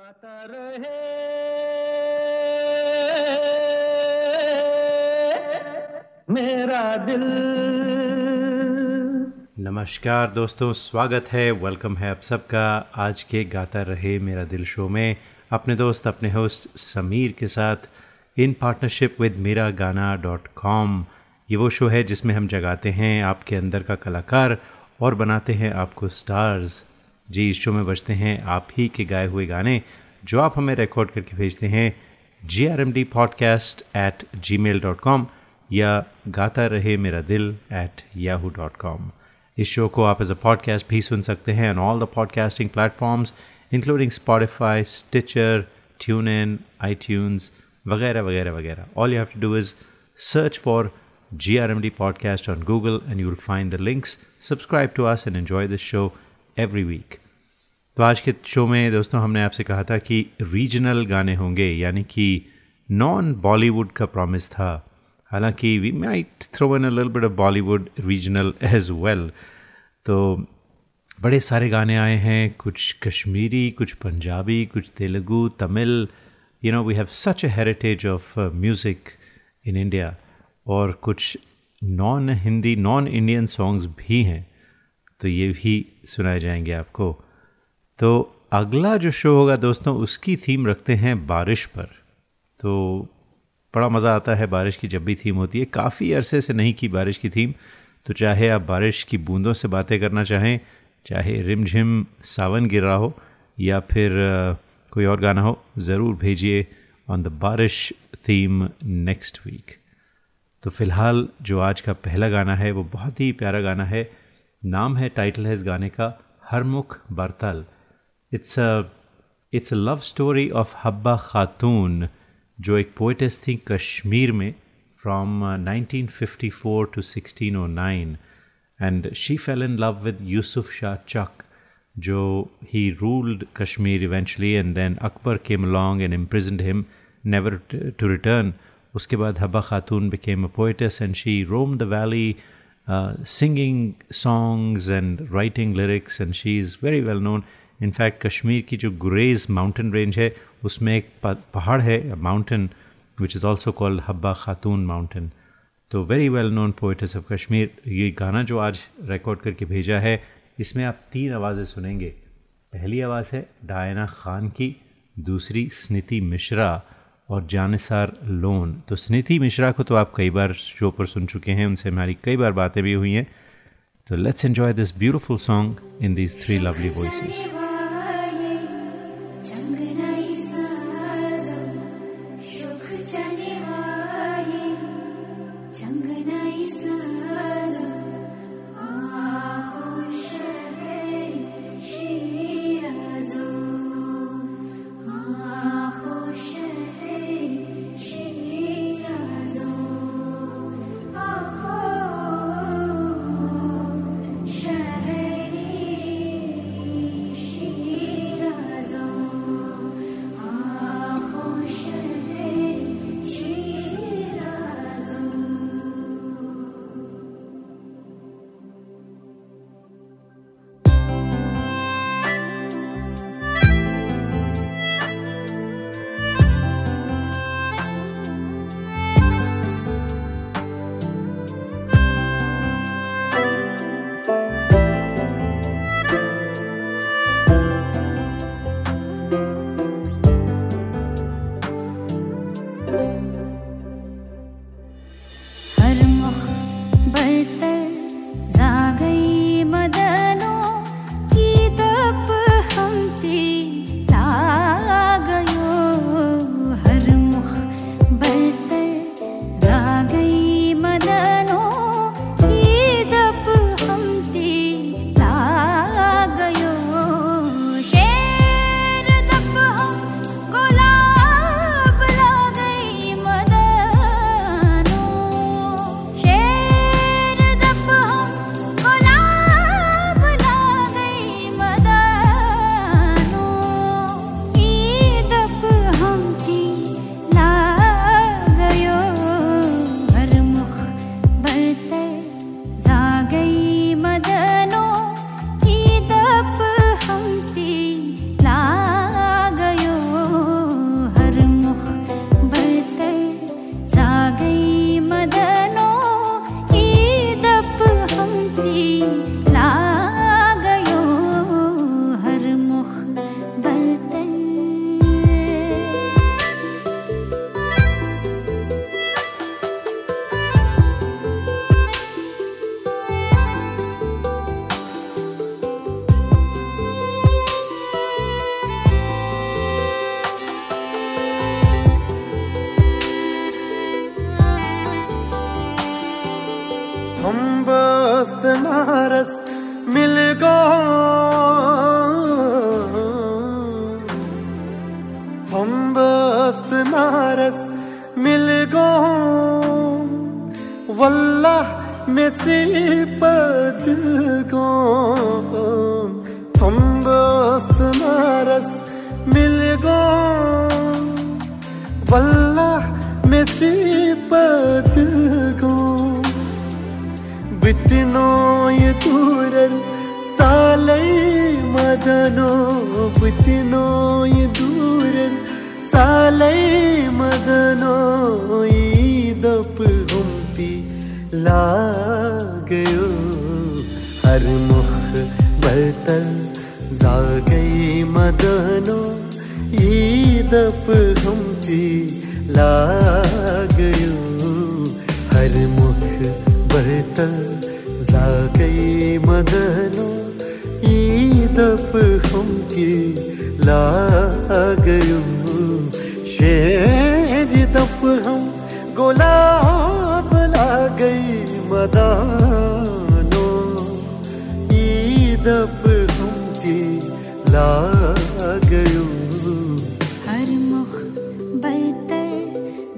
गाता रहे। मेरा दिल। नमस्कार दोस्तों, स्वागत है वेलकम है आप सबका। आज के गाता रहे मेरा दिल शो में अपने दोस्त, अपने होस्ट समीर के साथ इन partnership with Mera Gaana dot com ये वो शो है जिसमें हम जगाते हैं आपके अंदर का कलाकार और बनाते हैं आपको स्टार्स जी, इस शो में बजते हैं आप ही के गाए हुए गाने, जो आप हमें रिकॉर्ड करके भेजते हैं G R M D podcast at Gmail dot com या Gaata Rahe Mera Dil at Yahoo dot com इस शो को आप एज अ पॉडकास्ट भी सुन सकते हैं on all the podcasting platforms including Spotify Stitcher TuneIn iTunes वगैरह वगैरह वगैरह। All you have to do is search for GRMD podcast on Google and you'll find the links. Subscribe to us and enjoy this show every week तो आज के show में दोस्तों हमने आपसे कहा था कि रीजनल गाने होंगे, यानी कि नॉन बॉलीवुड का प्रॉमिस था। हालाँकि we might throw in little bit of Bollywood regional as well तो बड़े सारे गाने आए हैं, कुछ कश्मीरी, कुछ पंजाबी, कुछ Telugu, Tamil. You know we have such a heritage of music in India और कुछ non Hindi non Indian songs भी हैं। तो ये भी सुनाए जाएँगे आपको। तो अगला जो शो होगा दोस्तों, उसकी थीम रखते हैं बारिश पर। तो बड़ा मज़ा आता है बारिश की जब भी थीम होती है। काफ़ी अरसे से नहीं की बारिश की थीम तो चाहे आप बारिश की बूंदों से बातें करना चाहें, चाहे रिमझिम सावन गिर रहा हो, या फिर कोई और गाना हो, ज़रूर भेजिए on the baarish theme next week तो फ़िलहाल जो आज का पहला गाना है, वो बहुत ही प्यारा गाना है। नाम है टाइटल है इस गाने का, Harmukh Bartal. It's it's a love story of Habba Khatoon जो एक पोइटस थी कश्मीर में from 1954 to 1609 and she fell in love with Yusuf Shah Chak जो he ruled Kashmir eventually and then Akbar came along and imprisoned him never to return उसके बाद Habba Khatoon became a poetess and she roam the valley singing songs and writing lyrics and she is very well known in fact Kashmir की जो गुरेज mountain range है उसमें एक पहाड़ है mountain which is also called Habba Khatoon mountain तो very well known poetess of Kashmir ये गाना जो आज रिकॉर्ड करके भेजा है, इसमें आप तीन आवाज़ें सुनेंगे। पहली आवाज़ है डायना खान की, दूसरी स्निति मिश्रा और जानसार लोन। तो स्निति मिश्रा को तो आप कई बार शो पर सुन चुके हैं, उनसे हमारी कई बार बातें भी हुई हैं। तो let's enjoy this beautiful song in these three lovely voices नारस मिल गो। वल्लाह में पद गो। बितनो ये दूरन सालै मदनो। बितनो ये दूरन सालै मदनो। ईदप हुम्ती जागई मदनो ईदप हुम्ती लागयो। हर मुख बर्तन जागई मदनो ईदप हुम्ती लागयो। शेर दप हम गुलाब लागई मदानो ईदप लागयो हर मुख बरतर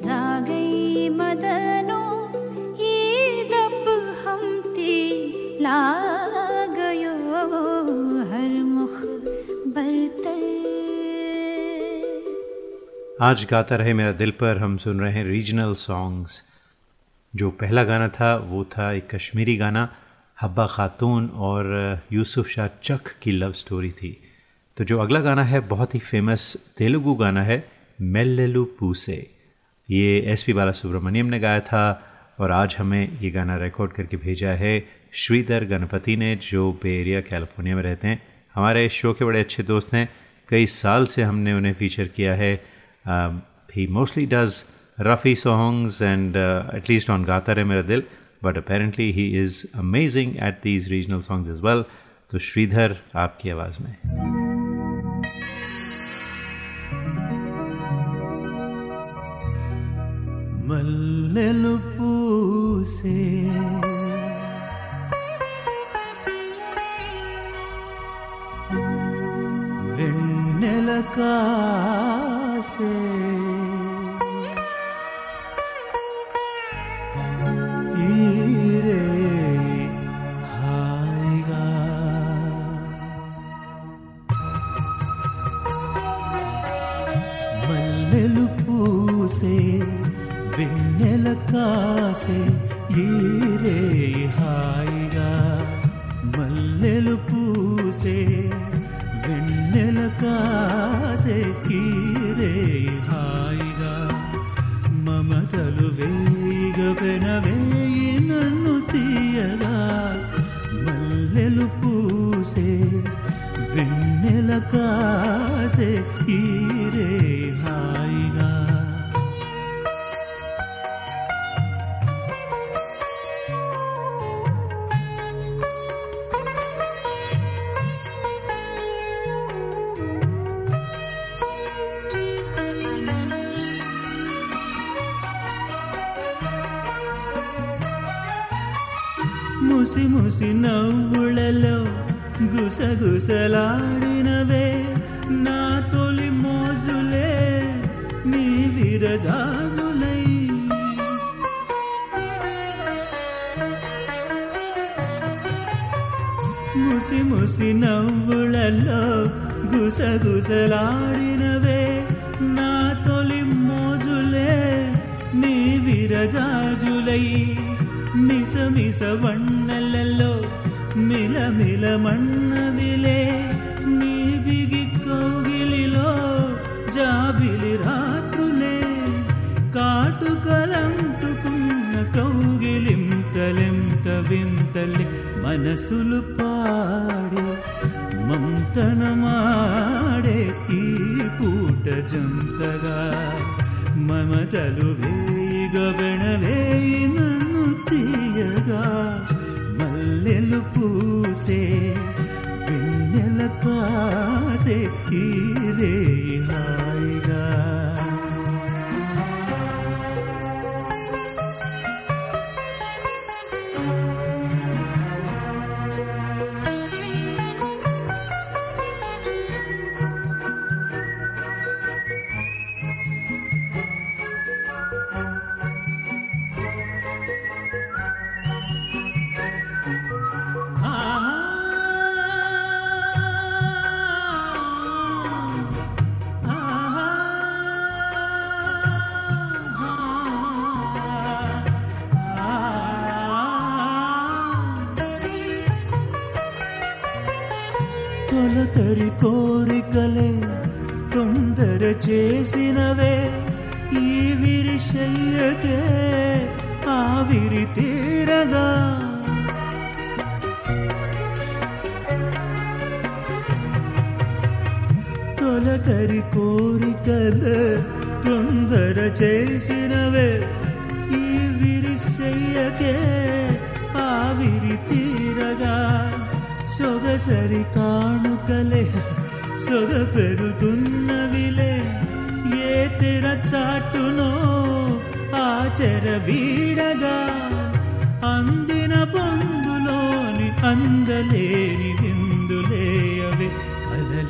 जा गई मदनो ये दप हमती ला गयो हर मुख बरतर आज गाता रहे मेरा दिल पर हम सुन रहे हैं रीजनल सॉन्ग्स जो पहला गाना था वो था एक कश्मीरी गाना हब्बा खातून और यूसुफ शाह चक की लव स्टोरी थी। तो जो अगला गाना है, बहुत ही फ़ेमस तेलुगु गाना है मेल्लेलु पूसे। ये एस पी बाला सुब्रमण्यम ने गाया था और आज हमें ये गाना रिकॉर्ड करके भेजा है श्रीधर गणपति ने, जो बे एरिया कैलिफ़ोर्निया में रहते हैं। हमारे शो के बड़े अच्छे दोस्त हैं। कई साल से हमने उन्हें फीचर किया है। He mostly does Rafi songs and at least on Gaata Rahe Mera Dil. But apparently he is amazing at these regional songs as well तो श्रीधर, आपकी आवाज़ में। మల్లెలు పూసే. వెన్నెల కా వెన్నెల కాసే ఈరే హాయిగా ముసి ముసి నవ్వులలో గుసగుసలాడినవే నా తొలి మోజులే నీ విరజాజులై. ముసి ముసి నవ్వులలో గుసగుసలాడినవే నా తొలి మోజులే నీ విరజాజులై. మిస మిస వన్నెలలో మిల మిల మన్నవిలే నీ బిగి కౌగిలిలో జాబిలి రాత్రులే కాటుకలంటుకున్న కౌగిలింతలెంత వింతలే మనసులు పాడే మంతనమాడే ఈ పూట జంతగా మమతలు వేయిగ சேர்க்கிறே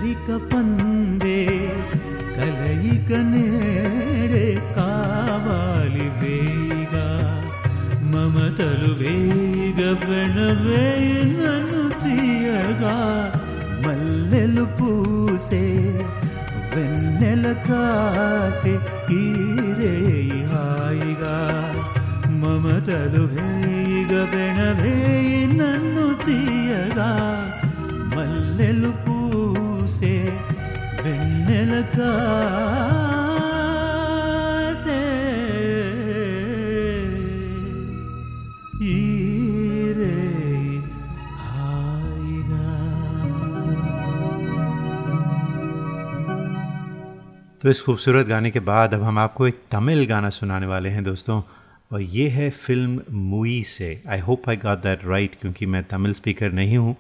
కదలిక పందే కలయిక నేడే కావాలి వేగా మమతలు వేగ వెణవేయి నన్ను తీయగా. మల్లెలు పూసే వెన్నెల కాసే హీరే హాయిగా. మమతలు వేగ వెణవేయి నన్ను తీయగా. మల్లెలు పూసే వెన్నెల కాసే ఈరేయి హాయిగా तो इस खूबसूरत गाने के बाद अब हम आपको एक तमिल गाना सुनाने वाले हैं दोस्तों और ये है फिल्म मुई से I hope I got that right क्योंकि मैं तमिल स्पीकर नहीं हूँ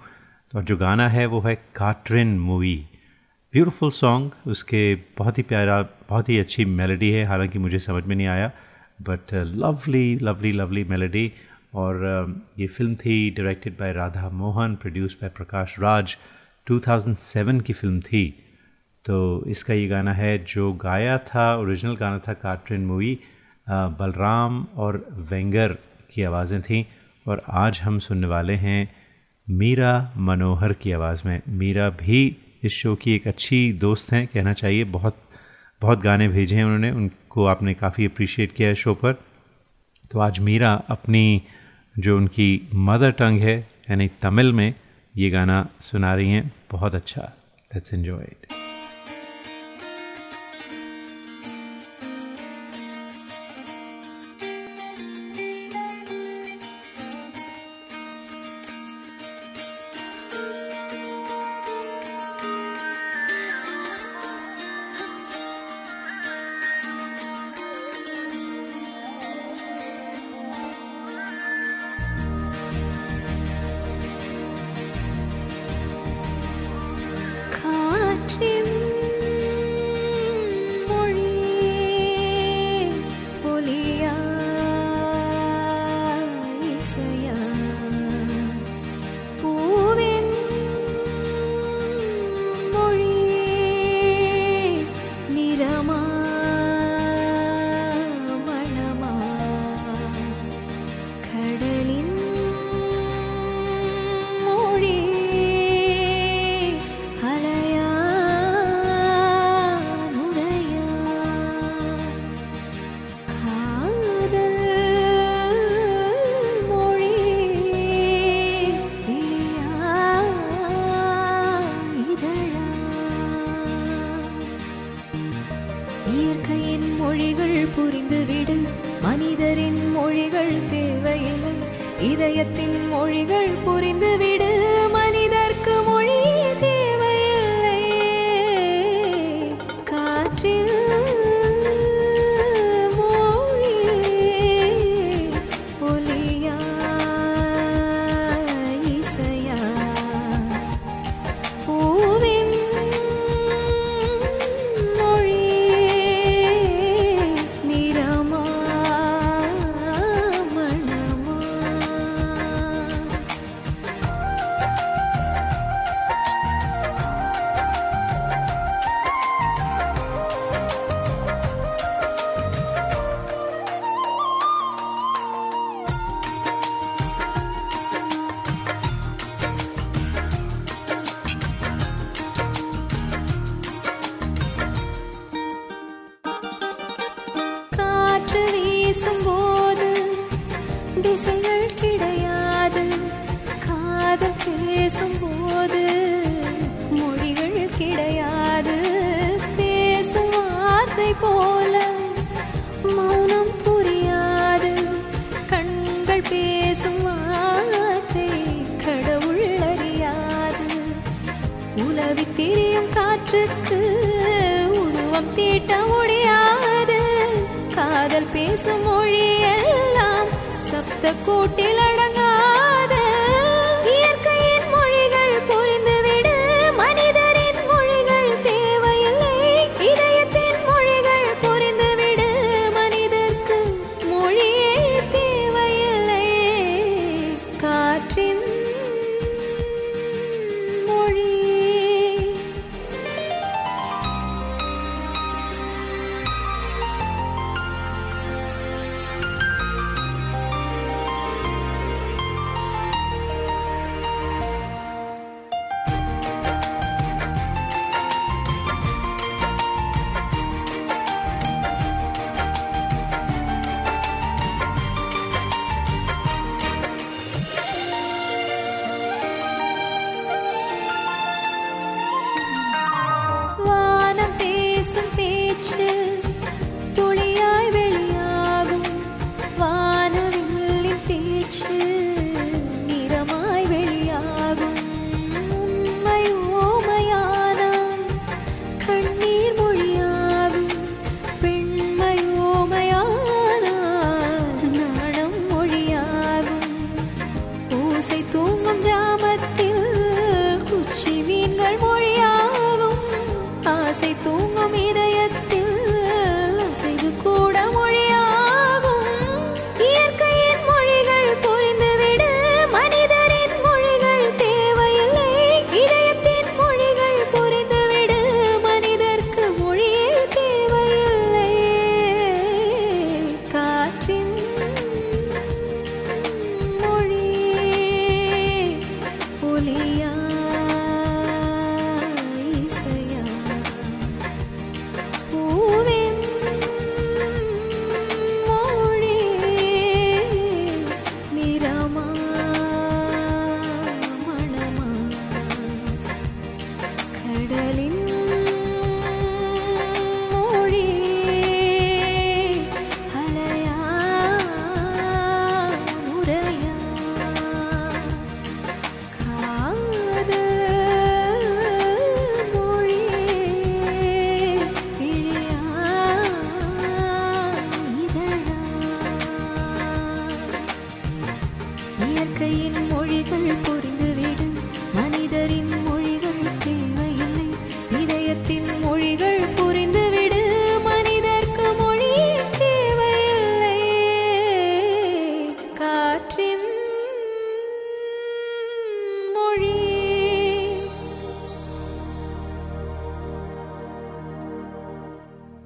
तो जो गाना है वो है काट्रिन मूवी ब्यूटीफुल सॉन्ग उसके बहुत ही प्यारा बहुत ही अच्छी मेलोडी है हालाँकि मुझे समझ में नहीं आया but lovely lovely lovely melody और uh, ये फ़िल्म थी directed by Radha Mohan produce by Prakash Raj 2007 की फ़िल्म थी। तो इसका ये गाना है जो गाया था ओरिजिनल गाना था काट्रिन मूवी बलराम और वेंगर की आवाज़ें थीं और आज हम सुनने वाले हैं मीरा मनोहर की आवाज़ में। मीरा भी इस शो की एक अच्छी दोस्त हैं, कहना चाहिए। बहुत बहुत गाने भेजे हैं उन्होंने, उनको आपने काफ़ी अप्रिशिएट किया है शो पर। तो आज मीरा अपनी जो उनकी मदर टंग है, यानी तमिल में ये गाना सुना रही हैं। बहुत अच्छा। लेट्स एन्जॉय इट மொழிகள் புரிந்துவிடு. மனிதரின் மொழிகள் தேவையில்லை. இதயத்தின் மொழிகள் புரிந்துவிடு. கவித்திரியும் காற்றுக்கு உருவம் தீட்ட முடியாது. காதல் பேசும் மொழியெல்லாம் சப்த கூட்டில் அடங்க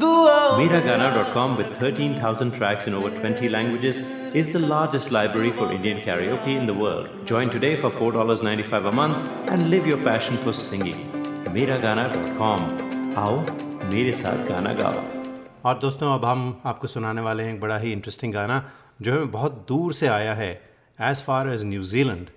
दुआ Mera Gaana dot com with 13,000 tracks in over 20 languages is the largest library for Indian karaoke in the world. Join today for $4.95 a month and live your passion for singing. Miragana.com आओ मेरे साथ गाना गाओ और दोस्तों अब हम आपको सुनाने वाले हैं एक बड़ा ही इंटरेस्टिंग गाना जो हमें बहुत दूर से आया है एज़ फार एज न्यूजीलैंड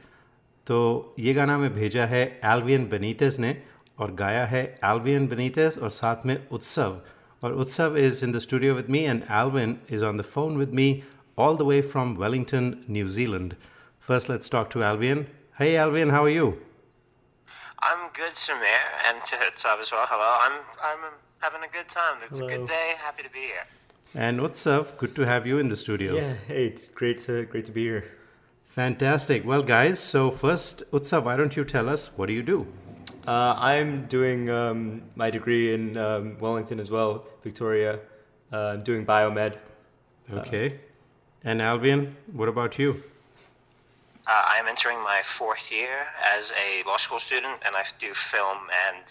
तो ये गाना हमें भेजा है एल्वियन बेनीतेस ने और गाया है एल्वियन बेनीतेस और साथ में उत्सव Or Utsav is in the studio with me, and Alvin is on the phone with me all the way from Wellington, New Zealand. First, let's talk to Alvin. Hey, Alvin, how are you? I'm good, Samir, and to Utsav as well. Hello, I'm, I'm having a good time. It's Hello. a good day. Happy to be here. And Utsav, good to have you in the studio. Yeah, hey, it's great to, great to be here. Fantastic. Well, guys, so first, Utsav, why don't you tell us what do you do? Uh, I'm doing um, my degree in um, Wellington as well, Victoria. Uh, I'm doing biomed. Okay. And Alvian, what about you? Uh, I am entering my fourth year as a law school student, and I do film and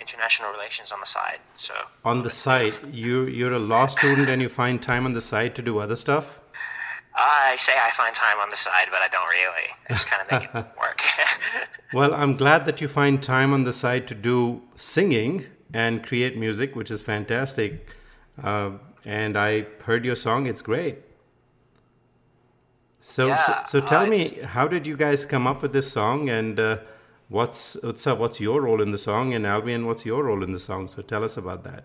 international relations on the side. So On the side, you you're a law student and you find time on the side to do other stuff. I say I find time on the side, but I don't really. I just kind of make it work. Well, I'm glad that you find time on the side to do singing and create music, which is fantastic. Uh, and I heard your song; it's great. So, Yeah, so, so tell uh, me, how did you guys come up with this song, and uh, what's Utsav, what's your role in the song, and Albion, what's your role in the song? So tell us about that.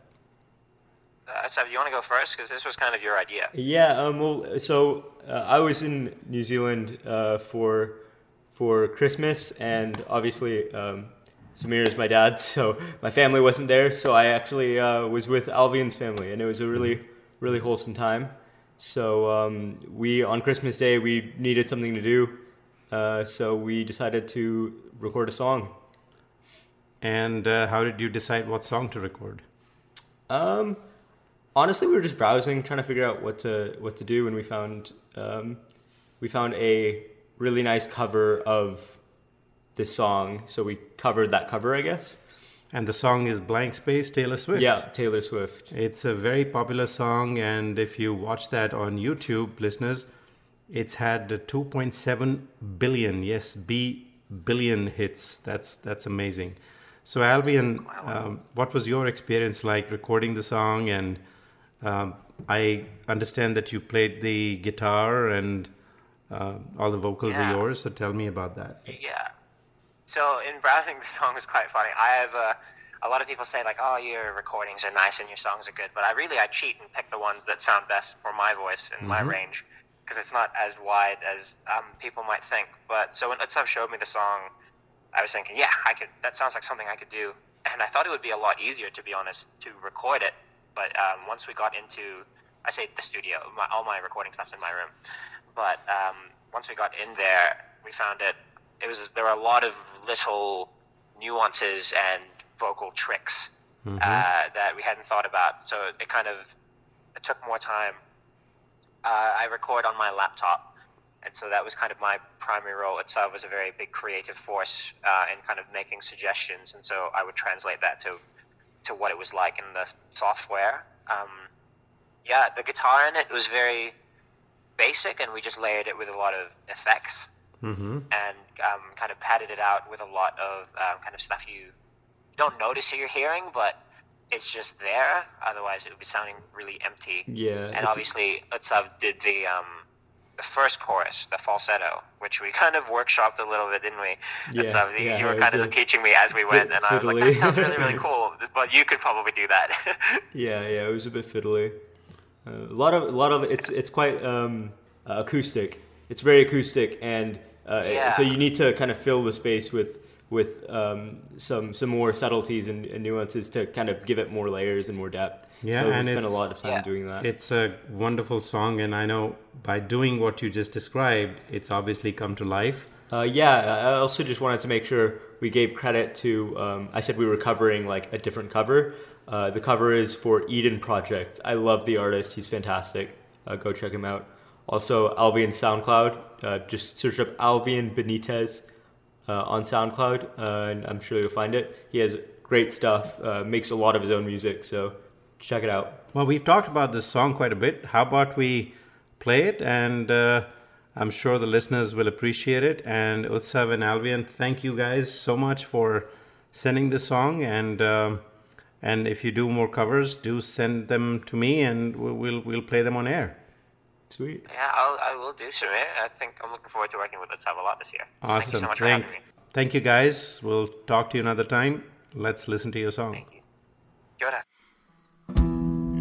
So, you want to go first? Because this was kind of your idea. Yeah. Um. Well, so uh, I was in New Zealand uh, for for Christmas, and obviously um, Samir is my dad, so my family wasn't there. So I actually uh, was with Alvion's family, and it was a really really wholesome time. So um, we on Christmas Day we needed something to do, uh, so we decided to record a song. And uh, how did you decide what song to record? Um, honestly, we were just browsing, trying to figure out what to what to do, and we found um, we found a really nice cover of this song. So we covered that cover, I guess. And the song is Blank Space, Taylor Swift. Yeah, Taylor Swift. It's a very popular song, and if you watch that on YouTube, listeners, it's had 2.7 billion, yes, B billion hits. That's that's amazing. So, Albion, um, what was your experience like recording the song? And um, I understand that you played the guitar and uh, all the vocals Yeah. are yours. So, tell me about that. Yeah. So in browsing the song was quite funny. I have uh, a lot of people say like, "Oh, your recordings are nice and your songs are good," but I really I cheat and pick the ones that sound best for my voice and my range because it's not as wide as um, people might think. But so when Utsav showed me the song, I was thinking, yeah, I could. That sounds like something I could do, and I thought it would be a lot easier, to be honest, to record it. But um, once we got into, I say the studio, my, all my recording stuff's in my room. But um, once we got in there, we found it. It was there were a lot of little nuances and vocal tricks uh, that we hadn't thought about. So it kind of it took more time. Uh, I record on my laptop, and so that was kind of my primary role. Itself was a very big creative force uh, in kind of making suggestions, and so I would translate that to to what it was like in the software. Um, yeah, the guitar in it was very basic, and we just layered it with a lot of effects Mm-hmm. and um, kind of padded it out with a lot of um, kind of stuff you don't notice that you're hearing, but it's just there. Otherwise, it would be sounding really empty. Yeah, And obviously, Utsav did the um, the first chorus, the falsetto, which we kind of workshopped a little bit, didn't we? Yeah, Utsav, you, yeah, you were kind of a teaching me as we went, and I was like, that sounds really, really cool. But you could probably do that. Yeah, yeah, it was a bit fiddly. Uh, a lot of, a lot of it's, it's quite um, uh, acoustic. It's very acoustic, and uh, Yeah. so you need to kind of fill the space with, with um, some, some more subtleties and, and nuances to kind of give it more layers and more depth. Yeah, so we spent a lot of time Yeah. doing that. It's a wonderful song, and I know by doing what you just described, it's obviously come to life. Uh, yeah, I also just wanted to make sure we gave credit to. Um, I said we were covering like a different cover. Uh, the cover is for Eden Project. I love the artist; he's fantastic. Uh, go check him out. Also, Alvian SoundCloud. Uh, just search up Alvian Benitez uh, on SoundCloud, and I'm sure you'll find it. He has great stuff. Uh, makes a lot of his own music, so check it out. Well, we've talked about this song quite a bit. How about we play it? And uh, I'm sure the listeners will appreciate it. And Utsav and Alvian, thank you guys so much for sending this song. And um, and if you do more covers, do send them to me, and we'll, we'll play them on air. Sweet. yeah, I'll, I will do so. man. I think I'm looking forward to working with the Utsav a lot this year. Thank you Awesome. so much thank, thank you guys. We'll talk to you another time. Let's listen to your song. Thank you. Kia ora.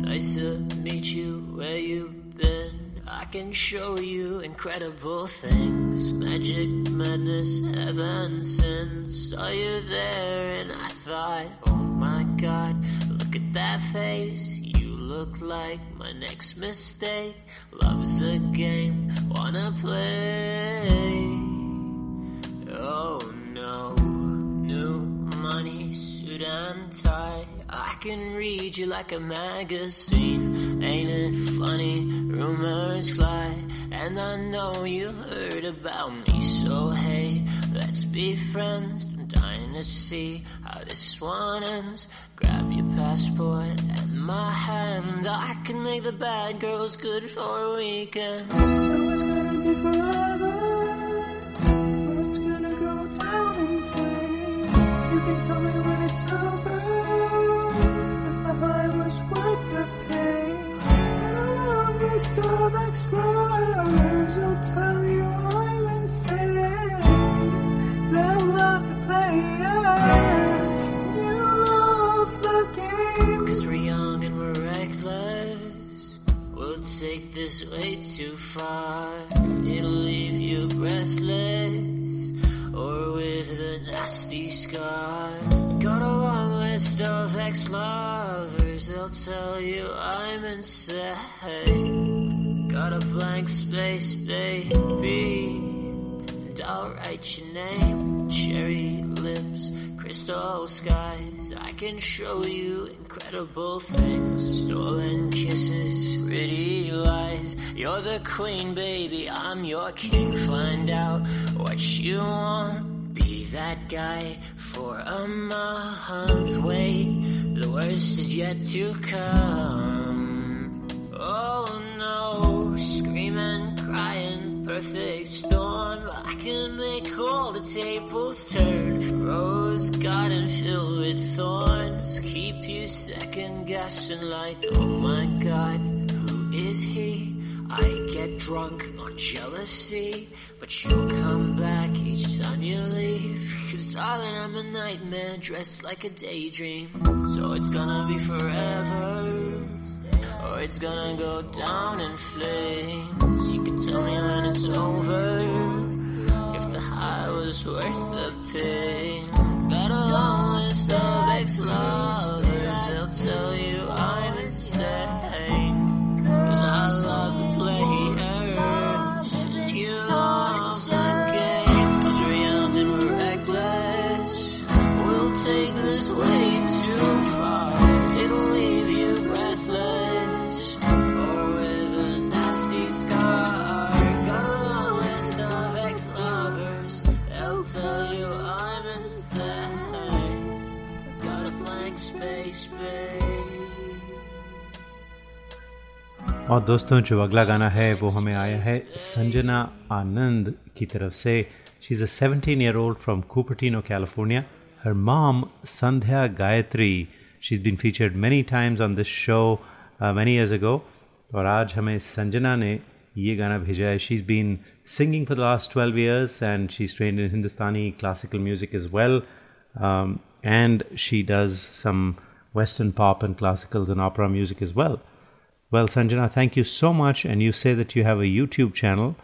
Nice to meet you where you've been. I can show you incredible things. Magic, madness, heaven, sin. Saw you there and I thought, oh my god, look at that face. Look like my next mistake. Love's a game, wanna play. Oh no, new money, suit and tie. I can read you like a magazine. Ain't it funny? Rumors fly, and I know you heard about me. So hey, let's be friends. To see how this one ends. Grab your passport and my hand. I can make the bad girls good for a weekend. So it's gonna be forever. It's gonna go down in flames. You can tell me when it's over. If the high was worth the pain. I love these Starbucks slurs. I'll tell you We're young and we're reckless. We'll take this way too far. It'll leave you breathless or with a nasty scar. Got a long list of ex-lovers. They'll tell you I'm insane. Got a blank space, baby. And I'll write your name, Cherry crystal skies. I can show you incredible things. Stolen kisses, pretty lies. You're the queen, baby. I'm your king. Find out what you want. Be that guy for a month. Wait, the worst is yet to come. Oh no, screaming, crying, perfect storm. I can make all the tables turn. Rose garden filled with thorns. Keep you second guessing like, oh my god, who is he? I get drunk on jealousy, but you'll come back each time you leave. Cause darling, I'm a nightmare dressed like a daydream. So it's gonna be forever. Or it's gonna go down in flames. You can tell me when it's over. High was worth the pain. Got a long list of ex-lovers. They'll tell you और दोस्तों जो अगला गाना है वो हमें आया है संजना आनंद की तरफ़ से। She is a 17 year old from Cupertino California her mom Sandhya Gayatri she is been featured many times on this show many years ago और आज हमें संजना ने ये गाना भेजा है। She is been singing for the last 12 years and she's trained in Hindustani classical music as well. Um, and she does some western pop and classicals and opera music as well. Well, Sanjana, thank you so much. And you say that you have a YouTube channel,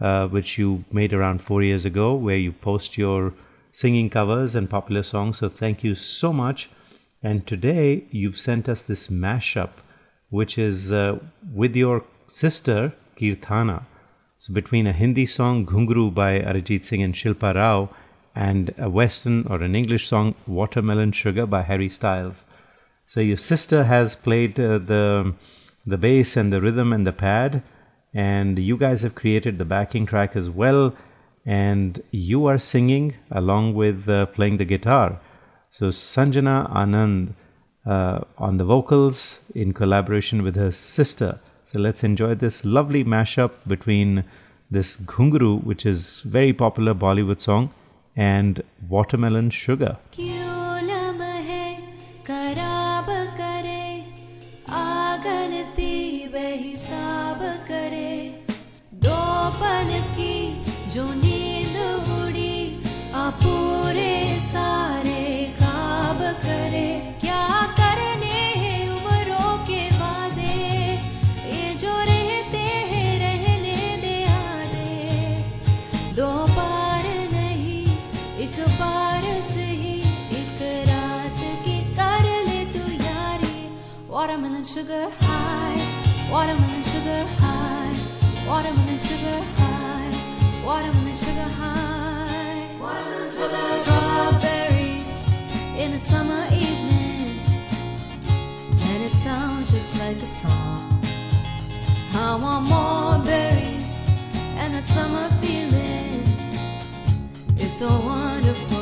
uh, which you made around four years ago, where you post your singing covers and popular songs. So thank you so much. And today you've sent us this mashup, which is uh, with your sister, Kirthana. So between a Hindi song, Ghungru by Arijit Singh and Shilpa Rao, and a Western or an English song, Watermelon Sugar by Harry Styles. So your sister has played uh, the the bass and the rhythm and the pad and you guys have created the backing track as well and you are singing along with uh, playing the guitar. So sanjana anand uh, on the vocals in collaboration with her sister. So let's enjoy this lovely mashup between this ghungru which is very popular bollywood song and watermelon sugar. क्यों sugar high watermelon sugar high watermelon sugar high watermelon sugar high. Watermelon sugar strawberries in a summer evening and it sounds just like a song. I want more berries and that summer feeling. It's so wonderful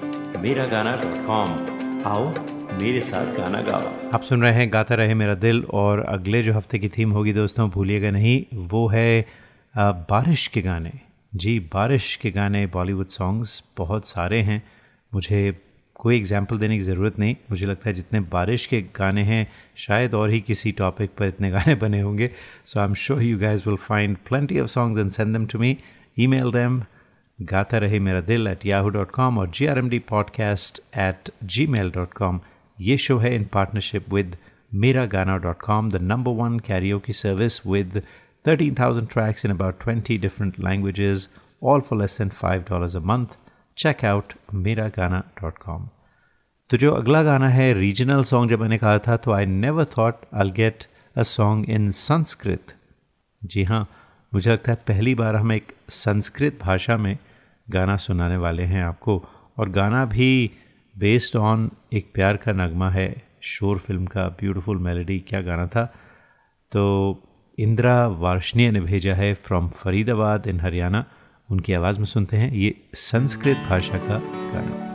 Miragana.com आओ, मेरे साथ गाना गाओ। आप सुन रहे हैं गाता रहे मेरा दिल और अगले जो हफ़्ते की थीम होगी दोस्तों, भूलिएगा नहीं, वो है बारिश के गाने। जी, बारिश के गाने बॉलीवुड सॉन्ग्स बहुत सारे हैं। मुझे कोई एग्ज़ाम्पल देने की ज़रूरत नहीं। मुझे लगता है जितने बारिश के गाने हैं, शायद और ही किसी टॉपिक पर इतने गाने बने होंगे। So I am sure you guys will find plenty of songs and send them to me email them Gaata Rahe Mera Dil at Yahoo dot com और G R M D podcast at Gmail dot com ये show है in partnership with Mera Gaana dot com the number one karaoke की service with thirteen thousand tracks in about twenty different languages all for less than five dollars a month check out Mera Gaana dot com तो जो अगला गाना है regional song जब मैंने कहा था तो I never thought I get a song in Sanskrit जी हाँ मुझे लगता है पहली बार हम एक संस्कृत भाषा में गाना सुनाने वाले हैं आपको। और गाना भी बेस्ड ऑन एक प्यार का नगमा है, शोर फ़िल्म का ब्यूटीफुल मेलोडी क्या गाना था? तो इंदिरा वार्षणीय ने भेजा है फ्रॉम फरीदाबाद इन हरियाणा। उनकी आवाज़ में सुनते हैं, ये संस्कृत भाषा का गाना।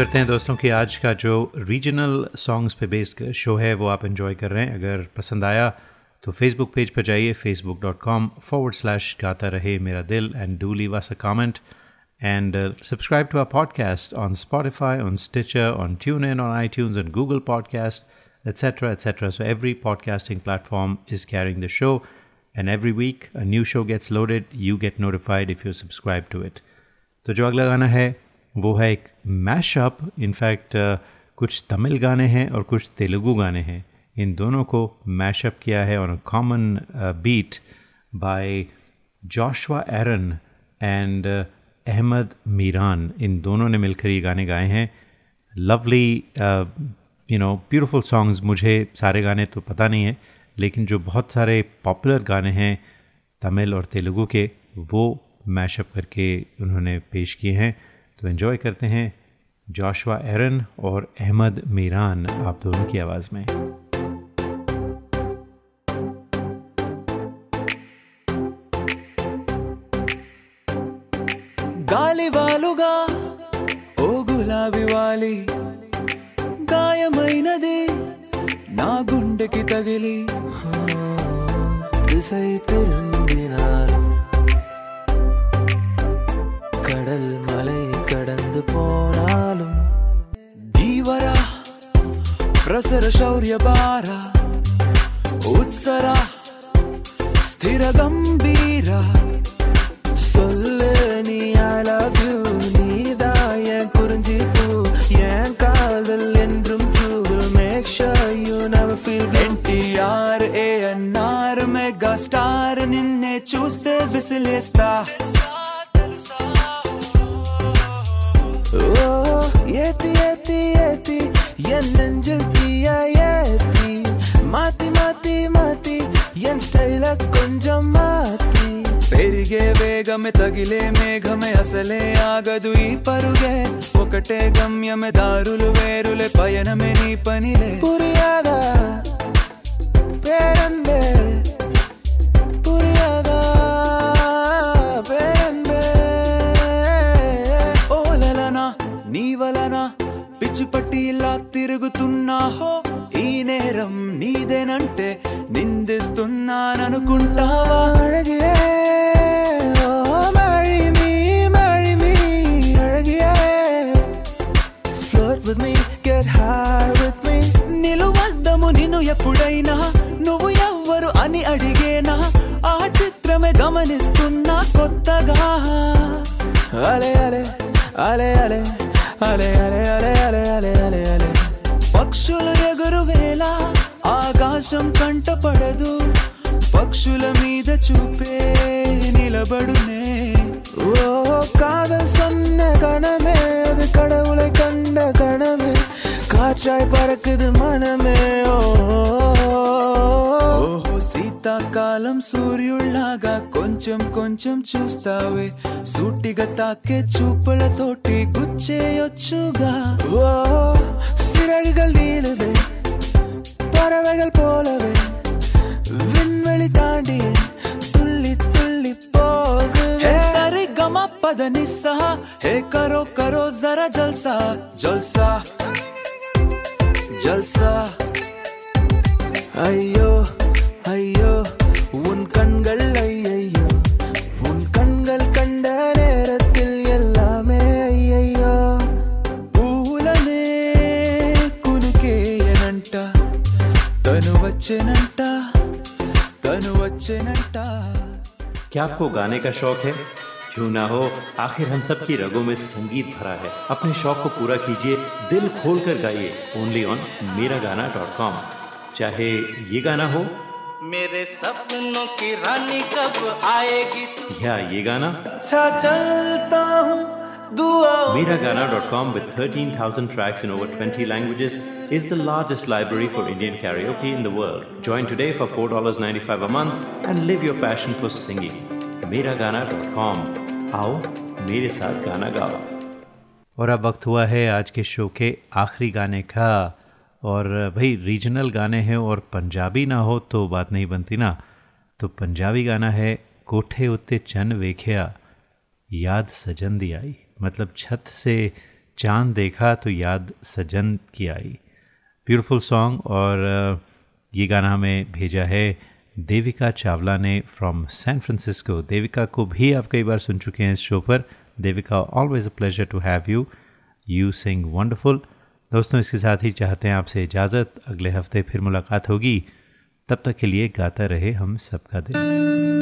करते हैं दोस्तों कि आज का जो रीजनल सॉन्ग्स पे बेस्ड शो है, वो आप इन्जॉय कर रहे हैं। अगर पसंद आया तो फेसबुक पेज पर जाइए Facebook dot com forward slash Gaata Rahe Mera Dil and do leave us a comment and subscribe to our podcast on Spotify on Stitcher on TuneIn on iTune and Google podcast etcetera etcetera so every podcasting platform is carrying the show and every week a new show gets loaded you get notified if you subscribe to it तो जो अगला गाना है वो है एक mashup in fact कुछ तमिल गाने हैं और कुछ तेलुगु गाने हैं। इन दोनों को मैशअप किया है on common beat by Joshua Aaron and Ahmed Meeran इन दोनों ने मिलकर ये गाने गाए हैं। Lovely you know beautiful songs मुझे सारे गाने तो पता नहीं है, लेकिन जो बहुत सारे पॉपुलर गाने हैं तमिल और तेलुगु के, वो मैशअप करके उन्होंने पेश किए हैं। तो एंजॉय करते हैं जोशवा एरन और अहमद मीरान आप दोनों की आवाज़ में గాలివాలుగా ఓ గులాబీ వాలి గాయమైనది నా గుండెకి తగిలి திசை போனாலும் தீவரா பிரசர சௌரிய பாரா உத்சரா ஸ்திர கம்பீரா. சொல்லு நீ ஐ லவ் யூ நீதான் என் குறிஞ்சி பூ என் காதல் என்றும் true make sure you feel N T R A N R mega star நின்னே చూస్తే విసిలేస్తా ఏతి ఏతి ఏతి ఎన్ நெஞ்சில் தீயா ஏத்தி மாத்தி மாத்தி மாத்தி என் స్టైల కొంచెం మాతి పెరిగే వేగమే తగిలే మేఘమే అసలే ఆగదు ఈ పరుగే ఒకటే గమ్యమే దారులు వేరులే పయనమే నీ పనిలే పురియాదా పేరందే నీ వలన పిచ్చి పట్టి ఇలా తిరుగుతున్నాహో? ఈ నేరం నీదేనంటే నిందిస్తున్నాననుకుంటావా? అడిగే with me, get high నిలువద్దము నిన్ను ఎప్పుడైనా నువ్వు ఎవ్వరు అని అడిగేనా? ఆ చిత్రమే గమనిస్తున్నా కొత్తగా. అలే అలే అలే అలే. అలే అలే అలే అలే అలే అలే అలే పక్షులు ఎగురు వేళ ఆకాశం కంటపడదు పక్షుల మీద చూపే నిలబడునే ஓ காதல் சொன்ன கணமே அது கடவுளை கண்ட கணமே காற்றாய் பறக்குது மனமே ஓ ఓహో శీతాకాలం సూర్యుళ్లాగా కొంచెం కొంచెం చూస్తావే సూటిగా తాకే చూపులతోటి గుచ్చేయొచ్చుగా ఓ சிறகுகள் நீளுது பறவைகள் போலவே. விண்வெளி தாண்டி துள்ளி துள்ளி போகுது. சரி கம பத நிசா ஹே கரோ கரோ ஜரா ஜல்சா. ஜல்சா. ஜல்சா. ஐயோ. கண்கள் ஐயையோ உன் கண்கள் கண்ட நேரத்தில் எல்லாமே ஐயையோ పూలనే కునుకేయనంట తను వచ్చేనంట తను వచ్చేనంట क्या आपको गाने का शौक है क्यों ना हो आखिर हम सब की रगों में संगीत भरा है अपने शौक को पूरा कीजिए दिल खोल कर गाइए ओनली ऑन मेरा गाना डॉट कॉम चाहे ये गाना हो मेरे सपनों की रानी कब आएगी तू या ये गाना अच्छा चलता हूँ दुआ Mera Gana.com with 13,000 tracks in over 20 languages is the largest library for Indian karaoke in the world. Join today for $4.95 a month and live your passion for singing. MeraGana.com आओ मेरे साथ गाना गाओ और अब वक्त हुआ है आज के शो के आखिरी गाने का और भाई, रीजनल गाने हैं और पंजाबी ना हो तो बात नहीं बनती ना। तो पंजाबी गाना है, कोठे उत्ते चन वेख्या, याद सजन दी आई। मतलब छत से चाँद देखा तो याद सजन की आई। ब्यूटीफुल सॉन्ग और ये गाना हमें भेजा है, देविका चावला ने फ्रॉम सैन फ्रांसिस्को देविका को भी आप कई बार सुन चुके हैं इस शो पर। Devika always a pleasure to have you you sing wonderful दोस्तों, इसके साथ ही चाहते हैं आपसे इजाज़त। अगले हफ़्ते फिर मुलाकात होगी। तब तक के लिए गाता रहे हम सबका दिल।